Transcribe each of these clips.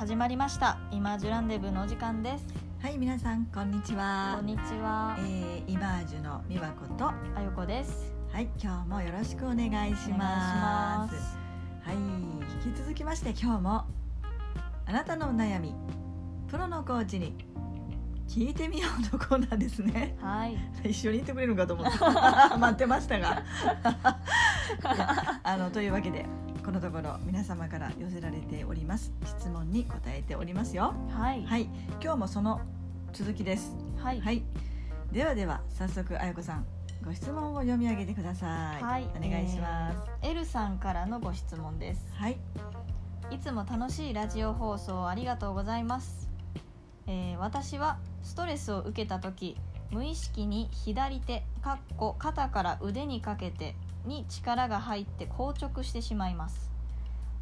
始まりましたイマージュランデブーのお時間ですはい、皆さんこんにちは。こんにちはえー、イマージュの美和子と、はあゆこですい、今日もよろしくお願いしま。ますすはい、引き続きまして今日もあなたのお悩みプロのコーチに聞いてみようのコーナーですね。はい一緒にいてくれるのかと思って 待ってましたが。あのというわけでこのところ皆様から寄せられております。質問に答えておりますよ。はい。はい、今日もその続きです。はい。はい、ではでは早速あやこさんご質問を読み上げてください。はい。お願いします。えーエルさんからのご質問です。はい、いつも楽しいラジオ放送ありがとうございます、えー私はストレスを受けた時無意識に左手かっこ肩から腕にかけてに力が入って硬直してしまいます。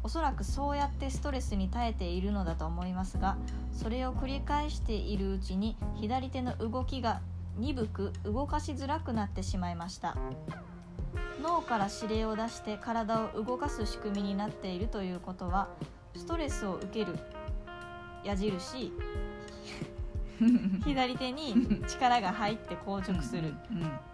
おそらくそうやってストレスに耐えているのだと思いますがそれを繰り返しているうちに左手の動きが鈍く動かしづらくなってしまいました。脳から指令を出して体を動かす仕組みになっているということはストレスを受ける矢印 左手に力が入って硬直する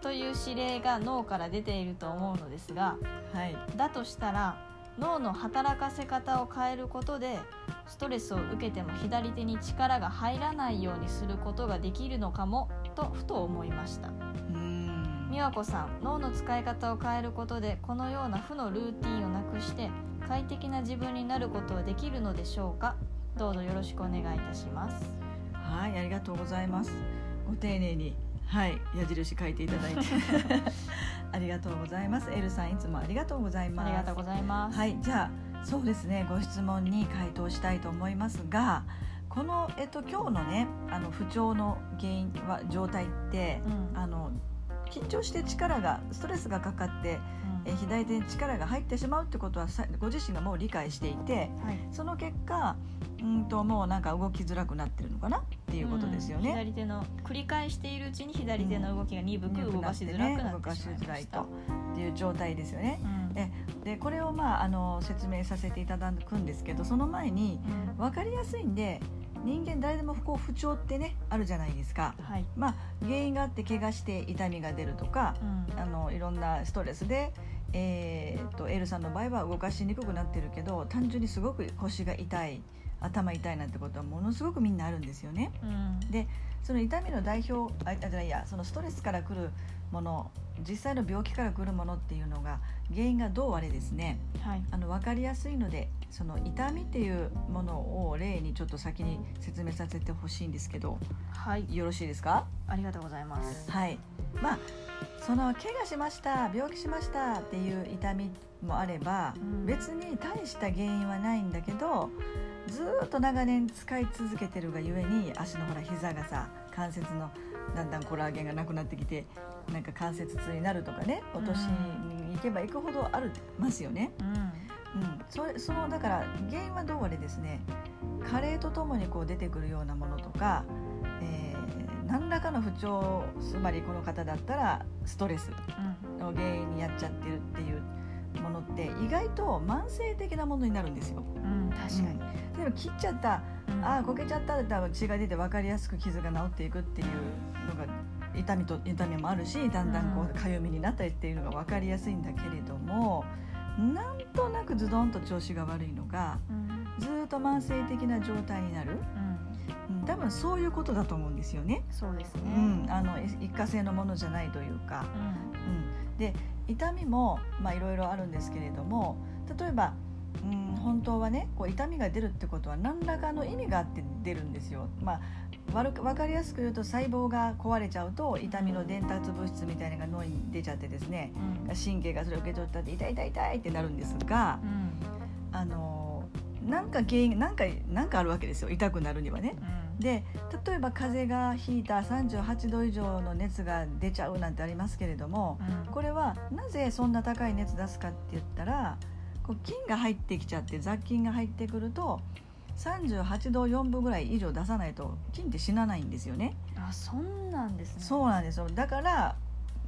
という指令が脳から出ていると思うのですがはい、だとしたら脳の働かせ方を変えることでストレスを受けても左手に力が入らないようにすることができるのかもとふと思いました。うん、美和子さん脳の使い方を変えることでこのような負のルーティンをなくして快適な自分になることはできるのでしょうか？どうぞよろしくお願いいたしますはい、ありがとうございます。ご丁寧に、はい、矢印書いていただいて ありがとうございます。エルさんいつもありがとうございます。ありがとうございますはい、じゃあそうですねご質問に回答したいと思いますがこの、えっと、今日のねあの不調の原因は状態ってうんあの緊張して力がストレスがかかってえ左手に力が入ってしまうってことはさご自身がもう理解していてはい。その結果うんともうなんか動きづらくなってるのかな？っていうことですよね。うん。左手の繰り返しているうちに左手の動きが鈍く動かしづらくな動かしってしまいづらいと。っていう状態ですよね。うん。えでこれをまああの説明させていただくんですけどその前にうん。分かりやすいんで人間誰でもこう不調ってねあるじゃないですか。はい、まあ原因があって怪我して痛みが出るとかうん。あのいろんなストレスで、えー、とエルさんの場合は動かしにくくなってるけど単純にすごく腰が痛い頭痛いなんてことはものすごくみんなあるんですよね。うん。でその痛みの代表ああじゃないやそのストレスから来るもの実際の病気から来るものっていうのが原因がどうあれですね。はい。あの分かりやすいのでその痛みっていうものを例にちょっと先に説明させてほしいんですけどはい。よろしいですか？ありがとうございます。はい。まあその怪我しました病気しましたっていう痛みもあれば、うん。別に大した原因はないんだけどずーっと長年使い続けてるがゆえに足のほら膝がさ関節のだんだんコラーゲンがなくなってきてなんか関節痛になるとかねお年に行けば行くほどありますよね。うん。うん、それそのだから原因はどうあれですね。加齢とともにこう出てくるようなものとか、えー何らかの不調つまりこの方だったらストレスの原因にやっちゃってるっていうものって意外と慢性的なものになるんですよ。うん、うん、確かに、でも切っちゃった。うんああこけちゃっただったら血が出て分かりやすく傷が治っていくっていうのが痛みと痛みもあるしだんだんこうんうかゆみになったりっていうのが分かりやすいんだけれどもなんとなくズドンと調子が悪いのがうん。ずーっと慢性的な状態になる、うん、うん、多分そういうことだと思うんですよね。そうですね、うん、あのい一過性のものじゃないというか、うん、で痛みもまあいろいろあるんですけれども例えば、うん、本当はねこう痛みが出るってことは何らかの意味があって出るんですよ。まあ分かりやすく言うと細胞が壊れちゃうと痛みの伝達物質みたいなのが脳に出ちゃってですねうん。神経がそれを受け取ったって痛い痛い痛いってなるんですがうん。あのなんか原因なんかなんかあるわけですよ。痛くなるにはね。うん。で例えば風邪がひいた38度以上の熱が出ちゃうなんてありますけれどもうん。これはなぜそんな高い熱出すかって言ったらこう菌が入ってきちゃって雑菌が入ってくると38度4分ぐらい以上出さないと菌って死なないんですよね。あそんなんですね。そうなんですよ。だから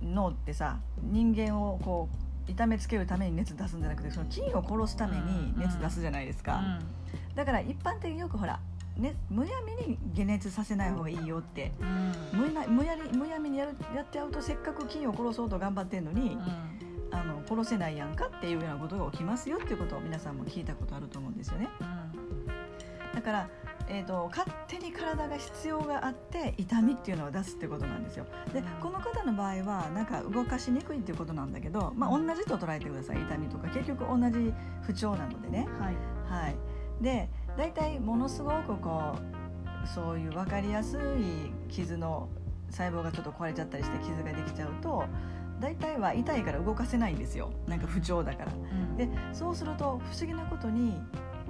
脳ってさ人間をこ痛めつけるために熱出すんじゃなくてその菌を殺すために熱出すじゃないですか、だから一般的によくほらね、むやみに解熱させない方がいいよって、うん、むなむやりむやみにやるやってやるとせっかく菌を殺そうと頑張ってんのに、うん、あの殺せないやんかっていうようなことが起きますよっていうことを皆さんも聞いたことあると思うんですよね。うん、だからえーと、勝手に体が必要があって痛みっていうのを出すってことなんですよ。でこの方の場合はなんか動かしにくいっていうことなんだけど、まあ、同じと捉えてください。痛みとか結局同じ不調なのでね。はい、はい、で大体ものすごくこうそういう分かりやすい傷の細胞がちょっと壊れちゃったりして傷ができちゃうと大体は痛いから動かせないんですよ。なんか不調だから。うん、でそうすると不思議なことに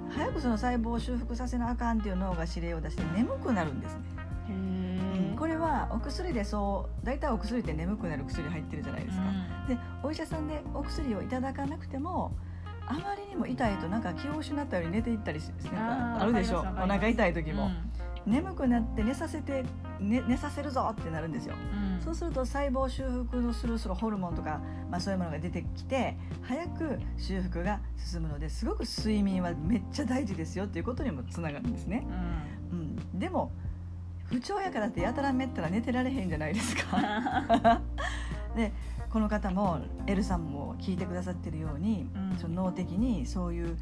早くその細胞を修復させなあかんっていう脳が指令を出して眠くなるんですね。うん、これはお薬でそう大体お薬って眠くなる薬入ってるじゃないですか。うん、でお医者さんでお薬をいただかなくてもあまりにも痛いとなんか気を失ったように寝ていったりなんかあるでしょ。お腹痛い時も、うん、眠くなって寝させて寝寝させるぞってなるんですよ、うん、そうすると細胞修復のするそのホルモンとか、まあ、そういうものが出てきて早く修復が進むのですごく睡眠はめっちゃ大事ですよっていうことにもつながるんですね、うん、うん、でも不調やからってやたらめったら寝てられへんじゃないですか。でこの方もエルさんも聞いてくださってるように、うん、その脳的にそういう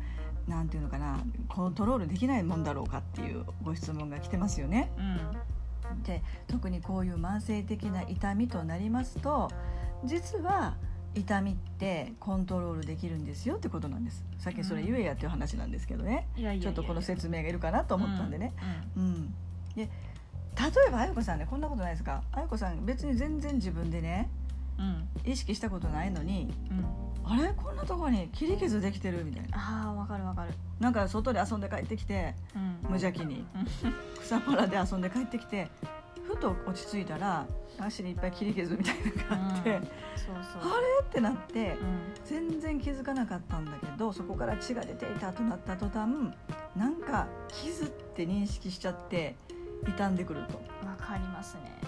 なんていうのかなコントロールできないもんだろうかっていうご質問が来てますよね。うん、で特にこういう慢性的な痛みとなりますと実は痛みってコントロールできるんですよってことなんです。さっきそれ言えやっていう話なんですけどね、うん、ちょっとこの説明がいるかなと思ったんでね。うん、うん、で例えばあゆこさんねこんなことないですか？あゆこさん別に全然自分でね意識したことないのに、あれ？こんなとこに切り傷できてるみたいな。あわかるわかる。なんか外で遊んで帰ってきて、無邪気に。草むらで遊んで帰ってきてふと落ち着いたら足にいっぱい切り傷みたいなのがあって、うん、そうそう。あれ？ってなって、うん、全然気づかなかったんだけどそこから血が出ていたとなった途端なんか傷って認識しちゃって傷んでくると。わかりますね。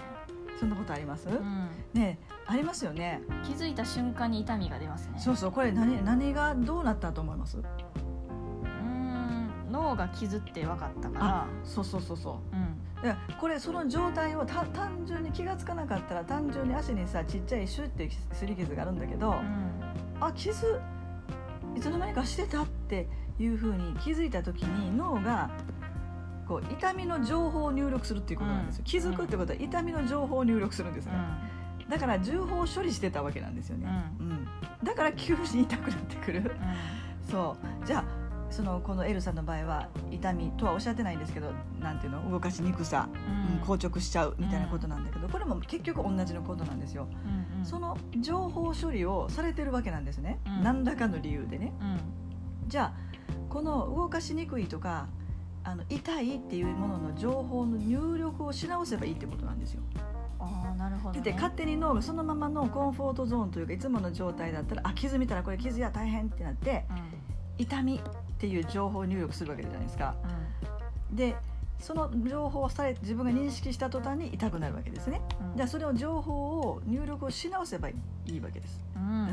そんなことあります、うん、ねありますよね。気づいた瞬間に痛みが出ますね。そうそうこれ何何がどうなったと思います？うん脳が傷って分かったから。そうそうそうそう、うん、でこれその状態を単純に気が付かなかったら単純に足にさちっちゃいシュッてすり傷があるんだけど、うん、あ傷いつの間にかしてたっていうふうに気づいた時に脳がこう痛みの情報を入力するっていうことなんですよ、気づくってことは痛みの情報を入力するんですね、だから情報処理してたわけなんですよね、うん。だから急に痛くなってくる、そう。じゃあそのこの L さんの場合は痛みとはおっしゃってないんですけどなんていうの動かしにくさ、うん、硬直しちゃうみたいなことなんだけど、これも結局同じのことなんですよ、うんうん、その情報処理をされてるわけなんですね、うん、何らかの理由でね、うん、じゃあこの動かしにくいとかあの痛いっていうものの情報の入力をし直せばいいってことなんですよ。あなるほど、ね、で勝手に脳がそのままのコンフォートゾーンというかいつもの状態だったらあ傷見たらこれ傷や大変ってなって、うん、痛みっていう情報を入力するわけじゃないですか。うん、でその情報をされ自分が認識した途端に痛くなるわけですね。うん、じゃあそれを情報を入力をし直せばいいわけです。うん、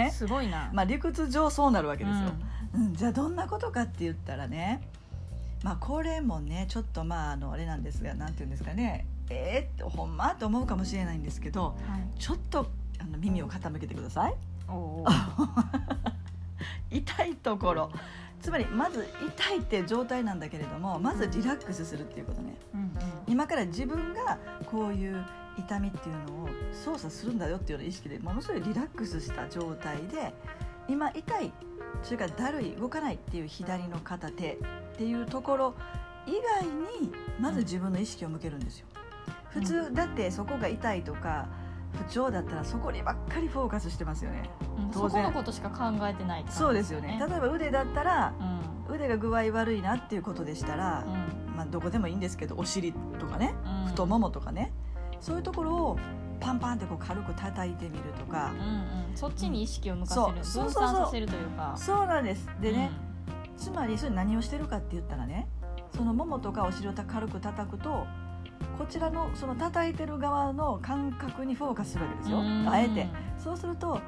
うん、すごいな。まあ理屈上そうなるわけですよ。うん、じゃあどんなことかって言ったらねまあこれもねちょっとまああのあれなんですが何て言うんですかねえー、ほんまと思うかもしれないんですけど、はい、ちょっとあの耳を傾けてください。痛いところ。つまりまず痛いって状態なんだけれどもまずリラックスするっていうことね、うんうん、今から自分がこういう痛みっていうのを操作するんだよっていうような意識でものすごいリラックスした状態で今痛いそれからだるい動かないっていう左の片手っていうところ以外にまず自分の意識を向けるんですよ。普通だってそこが痛いとか不調だったらそこにばっかりフォーカスしてますよね、うん、のことしか考えてない、ね、そうですよね。例えば腕だったら、うん、腕が具合悪いなっていうことでしたら、うん、まあ、どこでもいいんですけどお尻とかね、太ももとかねそういうところをパンパンってこう軽く叩いてみるとか、うんうん、そっちに意識を向かせる、うん、分散させるというか。そうなんです。でね、つまりそれ何をしてるかって言ったらねそのももとかお尻を軽く叩くとこちらのその叩いてる側の感覚にフォーカスするわけですよ。うん。あえて。そうすると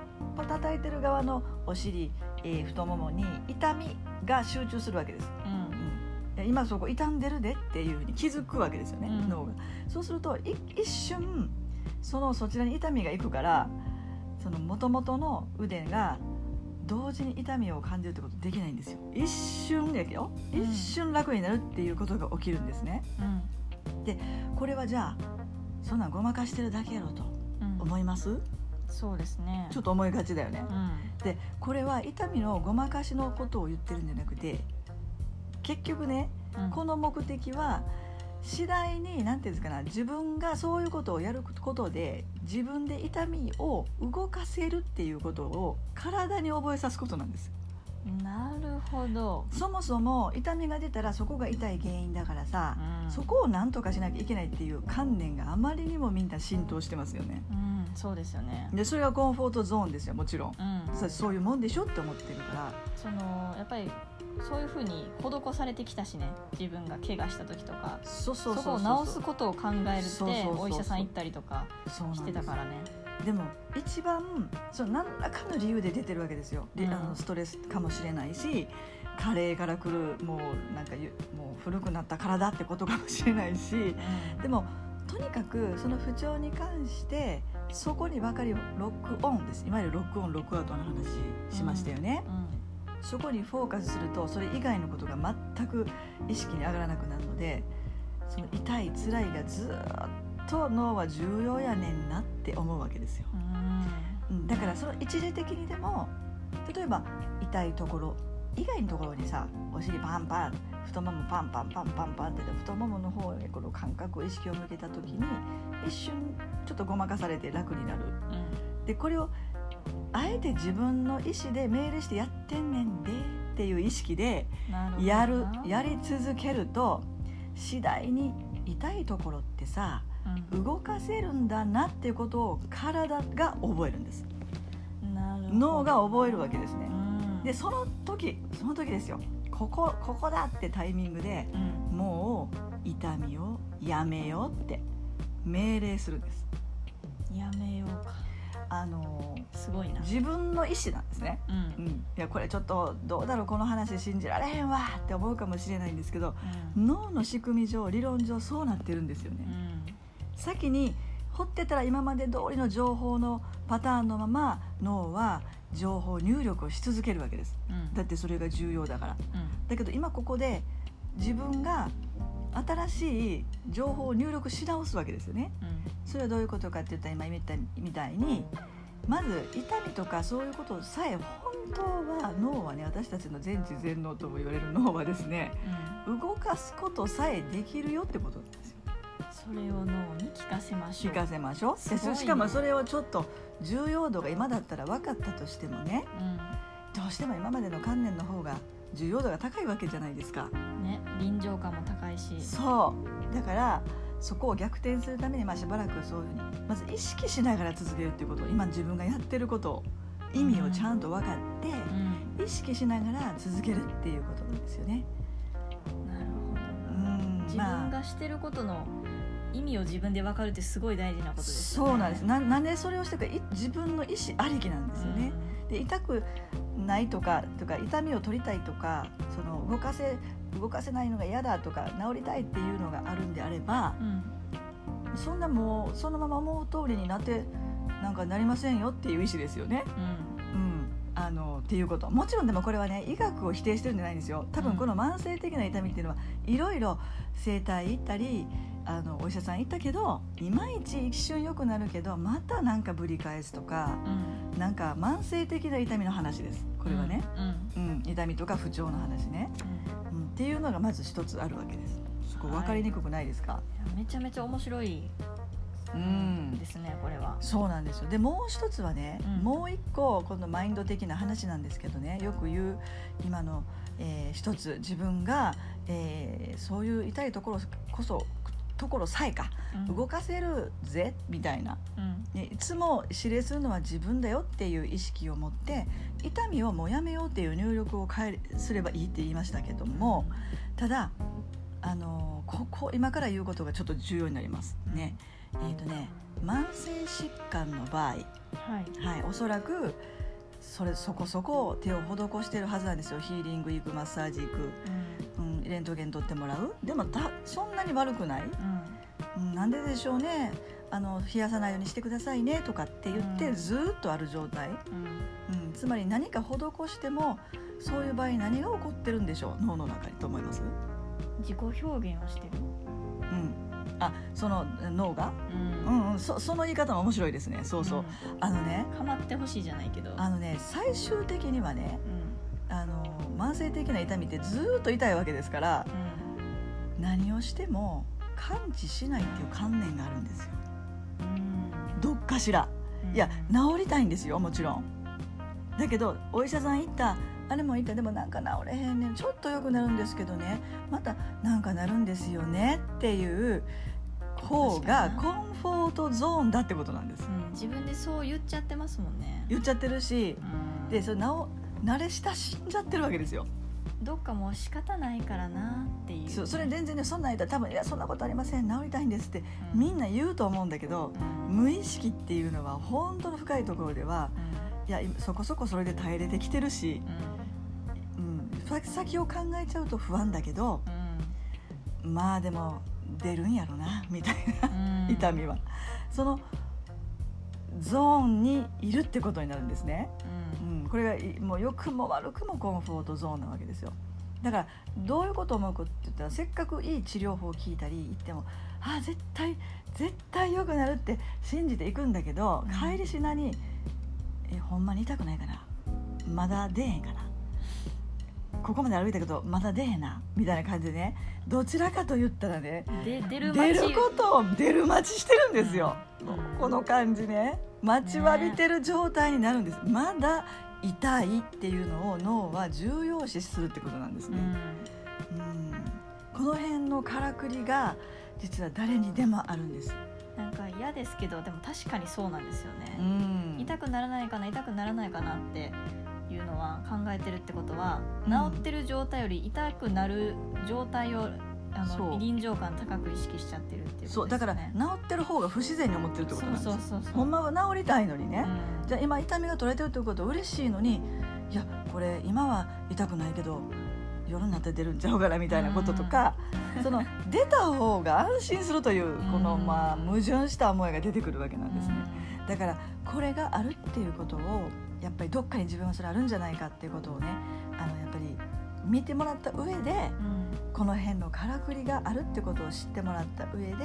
叩いてる側のお尻、えー太ももに痛みが集中するわけです、うん。いや今そこ傷んでるでっていうふうに気づくわけですよね、うん。脳が。そうするとい一瞬そのそちらに痛みがいくからその元々の腕が同時に痛みを感じるってことできないんですよ。一瞬やけどうん。一瞬楽になるっていうことが起きるんですね。うんこれはじゃあそんなんごまかしてるだけやろとうん。思います？そうですね。ちょっと思いがちだよね。うん。でこれは痛みのごまかしのことを言ってるんじゃなくて結局ねうん。この目的は次第に何ていうんですかな自分がそういうことをやることで自分で痛みを動かせるっていうことを体に覚えさすことなんですなるほど、そもそも痛みが出たらそこが痛い原因だからさ、うん。そこを何とかしなきゃいけないっていう観念があまりにもみんな浸透してますよね。うん、そうですよね。でそれがコンフォートゾーンですよもちろん。うん。さそういうもんでしょって思ってるから。そのやっぱりそういうふうに施されてきたしね。自分が怪我した時とか。そこを治すことを考えるってお医者さん行ったりとかしてたからねでも一番その何らかの理由で出てるわけですよ、でうん。あのストレスかもしれないし加齢から来るもうなんかゆもう古くなった体ってことかもしれないしでもとにかくその不調に関してそこにばかりロックオンです。いわゆるロックオンロックアウトの話しましたよね、うそこにフォーカスするとそれ以外のことが全く意識に上がらなくなるのでその痛い辛いがずーっと脳は重要やねんなって思うわけですよ、ん。うん、だからその一時的にでも例えば痛いところ以外のところにさお尻パンパン太ももパンパンパンパンパンって太ももの方へこの感覚意識を向けた時に一瞬ちょっとごまかされて楽になる。うん。でこれをあえて自分の意思で命令してやってんねんでっていう意識でやるやり続けると次第に痛いところってさうん動かせるんだなっていうことを体が覚えるんです。脳が覚えるわけですね。うん。でその時その時ですよ。ここここだってタイミングでうん。もう痛みをやめようって命令するんです。やめようか。あのすごいな。自分の意思なんですね。ううん。ん、いやこれちょっとどうだろうこの話信じられへんわって思うかもしれないんですけど脳の仕組み上理論上そうなってるんですよね。う、ん先に掘ってたら今まで通りの情報のパターンのまま脳は情報入力をし続けるわけです。うん。だってそれが重要だから。うん。だけど今ここで自分が新しい情報を入力し直すわけですよね。うん。それはどういうことかって言ったら今言ったみたいにまず痛みとかそういうことさえ本当は脳はね私たちの全知全能とも言われる脳はですねうん。動かすことさえできるよってこと。ですよそれを脳に聞かせましょう。聞かせましょう。ね。でしかもそれをちょっと重要度が今だったら分かったとしてもねうどうしても今までの観念の方が重要度が高いわけじゃないですか。んね臨場感も高いし。そう。だからそこを逆転するためにまあしばらくそういうふうにまず意識しながら続けるっていうこと。今自分がやってることを意味をちゃんと分かって、うん。意識しながら続けるっていうことなんですよね。なるほど。うなん自分まあがしてることの意味を自分で分かるってすごい大事なことですよね。そうなんです。ななんでそれをしてるかい自分の意思ありきなんですよね。で痛くないとかとか痛みを取りたいとかその動かせ動かせないのが嫌だとか治りたいっていうのがあるんであればうん。そんなもうそのまま思う通りになってなんかなりませんよっていう意思ですよね。うん。うん、あのっていうこと。もちろんでもこれはね医学を否定してるんじゃないんですよ。多分うんこの慢性的な痛みっていうのはいろいろ整体行ったりあのお医者さん行ったけどいまいち一瞬良くなるけどまたなんかぶり返すとかうん。なんか慢性的な痛みの話です。これはね、うん。うん。痛みとか不調の話ね、うん、っていうのがまず一つあるわけです。そこ分かりにくくないですか、いやめちゃめちゃ面白いうん。ですねこれは。そうなんですよ。でもう一つはね、うん。もう一個このマインド的な話なんですけどね。よく言う今の、えー一つ。自分が、えーそういう痛いところこそところさえかうん。動かせるぜみたいな、うん。ね、いつも指令するのは自分だよっていう意識を持って痛みをもうやめようっていう入力を変えすればいいって言いましたけどもただあのここ今から言うことがちょっと重要になります。ね。えっ、とね慢性疾患の場合、はい。はい、おそらくそれそこそこ手を施してるはずなんですよ。ヒーリング行くマッサージ行く、うん、レントゲン取ってもらう？でもだそんなに悪くない、うん。うん、なんででしょうね。あの冷やさないようにしてくださいねとかって言って、うん。ずーっとある状態、うん。うん、つまり何か施してもそういう場合何が起こってるんでしょう？脳の中にと思います、自己表現をしてるうん、あその脳が、ううんうん、そその言い方も面白いですね。そうそう、あのね。かまってほしいじゃないけど。あのね最終的にはね慢性的な痛みってずーっと痛いわけですから何をしても感知しないっていう観念があるんですよ。うん。どっかしら。いや治りたいんですよもちろん。だけどお医者さん行ったあれも行ったでもなんか治れへんねん。ちょっと良くなるんですけどね。またなんかなるんですよね。っていう方が確コンフォートゾーンだってことなんです。うん。自分でそう言っちゃってますもんね。言っちゃってるしうん。でそれなお慣れ親しんじゃってるわけですよ。どっかもう仕方ないからなっていう。そうそれ全然ねそんなん言ったら多分「いやそんなことありません治りたいんです」ってうん。みんな言うと思うんだけどうん。無意識っていうのは本当の深いところではうん。いや今そこそこそれで耐えれてきてるし、うん、先先を考えちゃうと不安だけどまあでも出るんやろなみたいな 痛みは。そのゾーンにいるってことになるんですね、うん。うん、これがいもう良くも悪くもコンフォートゾーンなわけですよ。だからどういうことを思うかって言ったらせっかくいい治療法を聞いたり言ってもあ絶対絶対良くなるって信じていくんだけど、うん。帰りしなにえほんまに痛くないかな。まだ出えへんかなここまで歩いたけどまだ出えな。みたいな感じでね。どちらかと言ったらね。で出る出街ることを出る待ちしてるんですよ、うん。この感じね。待ちわびてる状態になるんです、まだ痛いっていうのを脳は重要視するってことなんですね、うん。うん。この辺のからくりが実は誰にでもあるんです、なんか嫌ですけどでも確かにそうなんですよね、ん。痛くならないかな痛くならないかなっていうのは考えてるってことは、うん。治ってる状態より痛くなる状態をあの臨場感高く意識しちゃってるっていうそうだから治ってる方が不自然に思ってるってことなんですそうそうそうほんまは治りたいのにね、うん。じゃあ今痛みが取れてるってことは嬉しいのにいやこれ今は痛くないけど夜になって出るんちゃうからみたいなこととか、その出た方が安心するというこのうん。まあ矛盾した思いが出てくるわけなんですね。だからこれがあるっていうことをやっぱりどっかに自分はそれあるんじゃないかっていうことをねあのやっぱり見てもらった上でうん。この辺のからくりがあるってことを知ってもらった上でうん。こ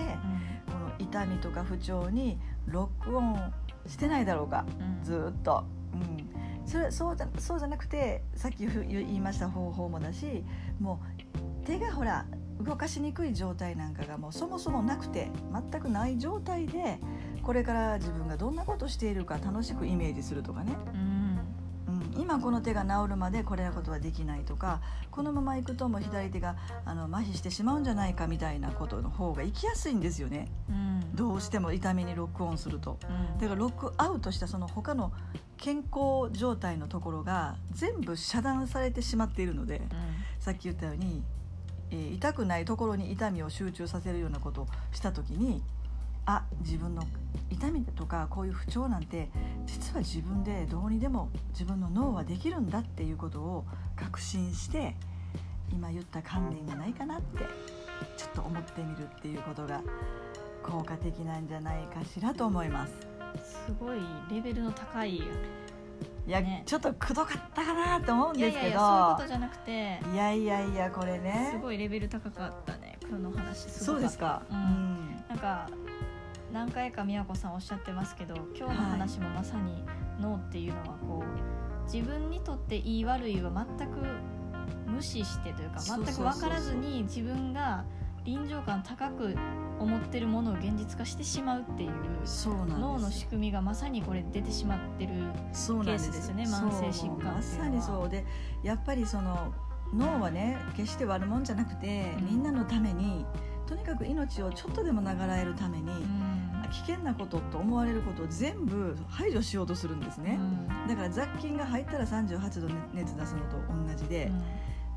の痛みとか不調にロックオンしてないだろうかうん。ずーっと、うん、それそうじゃそうじゃなくてさっきふ言いました方法もだしもう手がほら動かしにくい状態なんかがもうそもそもなくて全くない状態でこれから自分がどんなことしているか楽しくイメージするとかね、うんうん、今この手が治るまでこれなことはできないとかこのままいくともう左手があの麻痺してしまうんじゃないかみたいなことの方が生きやすいんですよね。うん。どうしても痛みにロックオンすると。うん。だからロックアウトしたその他の健康状態のところが全部遮断されてしまっているのでさっき言ったように、えー痛くないところに痛みを集中させるようなことをした時にあ自分の痛みとかこういう不調なんて実は自分でどうにでも自分の脳はできるんだっていうことを確信して今言った観念がないかなってちょっと思ってみるっていうことが効果的なんじゃないかしらと思います。すごいレベルの高いいや、ね。ちょっとくどかったかなと思うんですけど。やいやそういうことじゃなくて。いやいやいやこれすねごいレベル高かったねこの話。そうですか、ううんん。なんか何回か宮子さんおっしゃってますけど今日の話もまさに脳っていうのはこう自分にとっていい悪いは全く無視してというか全く分からずに自分が臨場感高く思ってるものを現実化してしまうっていう脳の仕組みがまさにこれ出てしまってるそうなんです。ケースですよね慢性疾患まさにそうでやっぱりその脳はね決して悪もんじゃなくて、うん。みんなのためにとにかく命をちょっとでも長らえるために、うん。危険なことと思われることを全部排除しようとするんですね、だから雑菌が入ったら38度熱出すのと同じで、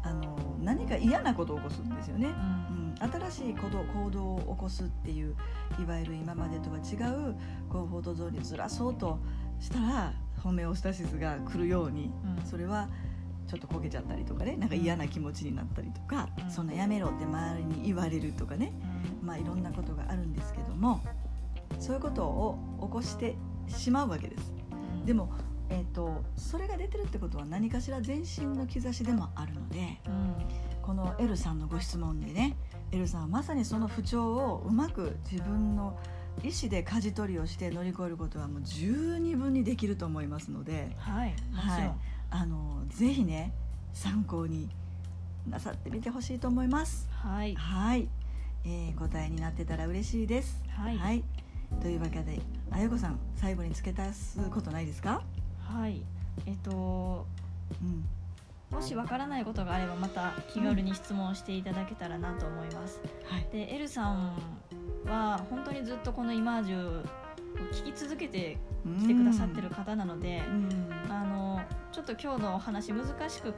あの何か嫌なことを起こすんですよね。うん。うん、新しい行動行動を起こすっていういわゆる今までとは違うコンフォートゾーンにずらそうとしたらホメオスタシスが来るようにうん。それはちょっと焦げちゃったりとかねなんか嫌な気持ちになったりとか、うん。そんなやめろって周りに言われるとかね、まあ、いろんなことがあるんですけどもそういうことを起こしてしまうわけです。うん。でもえー、とそれが出てるってことは何かしら全身の兆しでもあるのでうん。このエルさんのご質問でねエルさんはまさにその不調をうまく自分の意思で舵取りをして乗り越えることはもう十二分にできると思いますのではいはいあのぜひね参考になさってみてほしいと思います。はい。はい、えー答えになってたら嬉しいです。はい。というわけであやこさん最後に付け足すことないですか？はい。えっとうん。もしわからないことがあればまた気軽に質問していただけたらなと思います。はい。でエルさんは本当にずっとこのイマージュを聞き続けてきてくださってる方なので、うんちょっと今日のお話難しく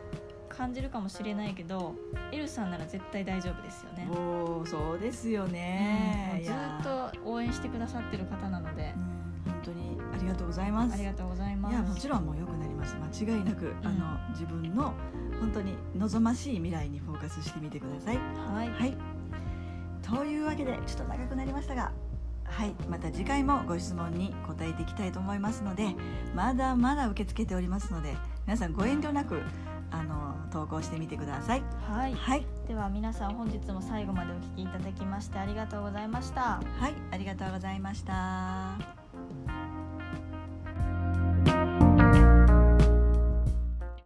感じるかもしれないけどエルさんなら絶対大丈夫ですよね。おーそうですようんね。ずっと応援してくださってる方なのでう、ん本当にありがとうございます。ありがとうございます。いやもちろんもう良くなります間違いなく、んあの自分の本当に望ましい未来にフォーカスしてみてください。はい、はいというわけでちょっと長くなりましたがはいまた次回もご質問に答えていきたいと思いますのでまだまだ受け付けておりますので皆さんご遠慮なくあの投稿してみてください。はい、はい、では皆さん本日も最後までお聞きいただきましてありがとうございました。はい、ありがとうございました。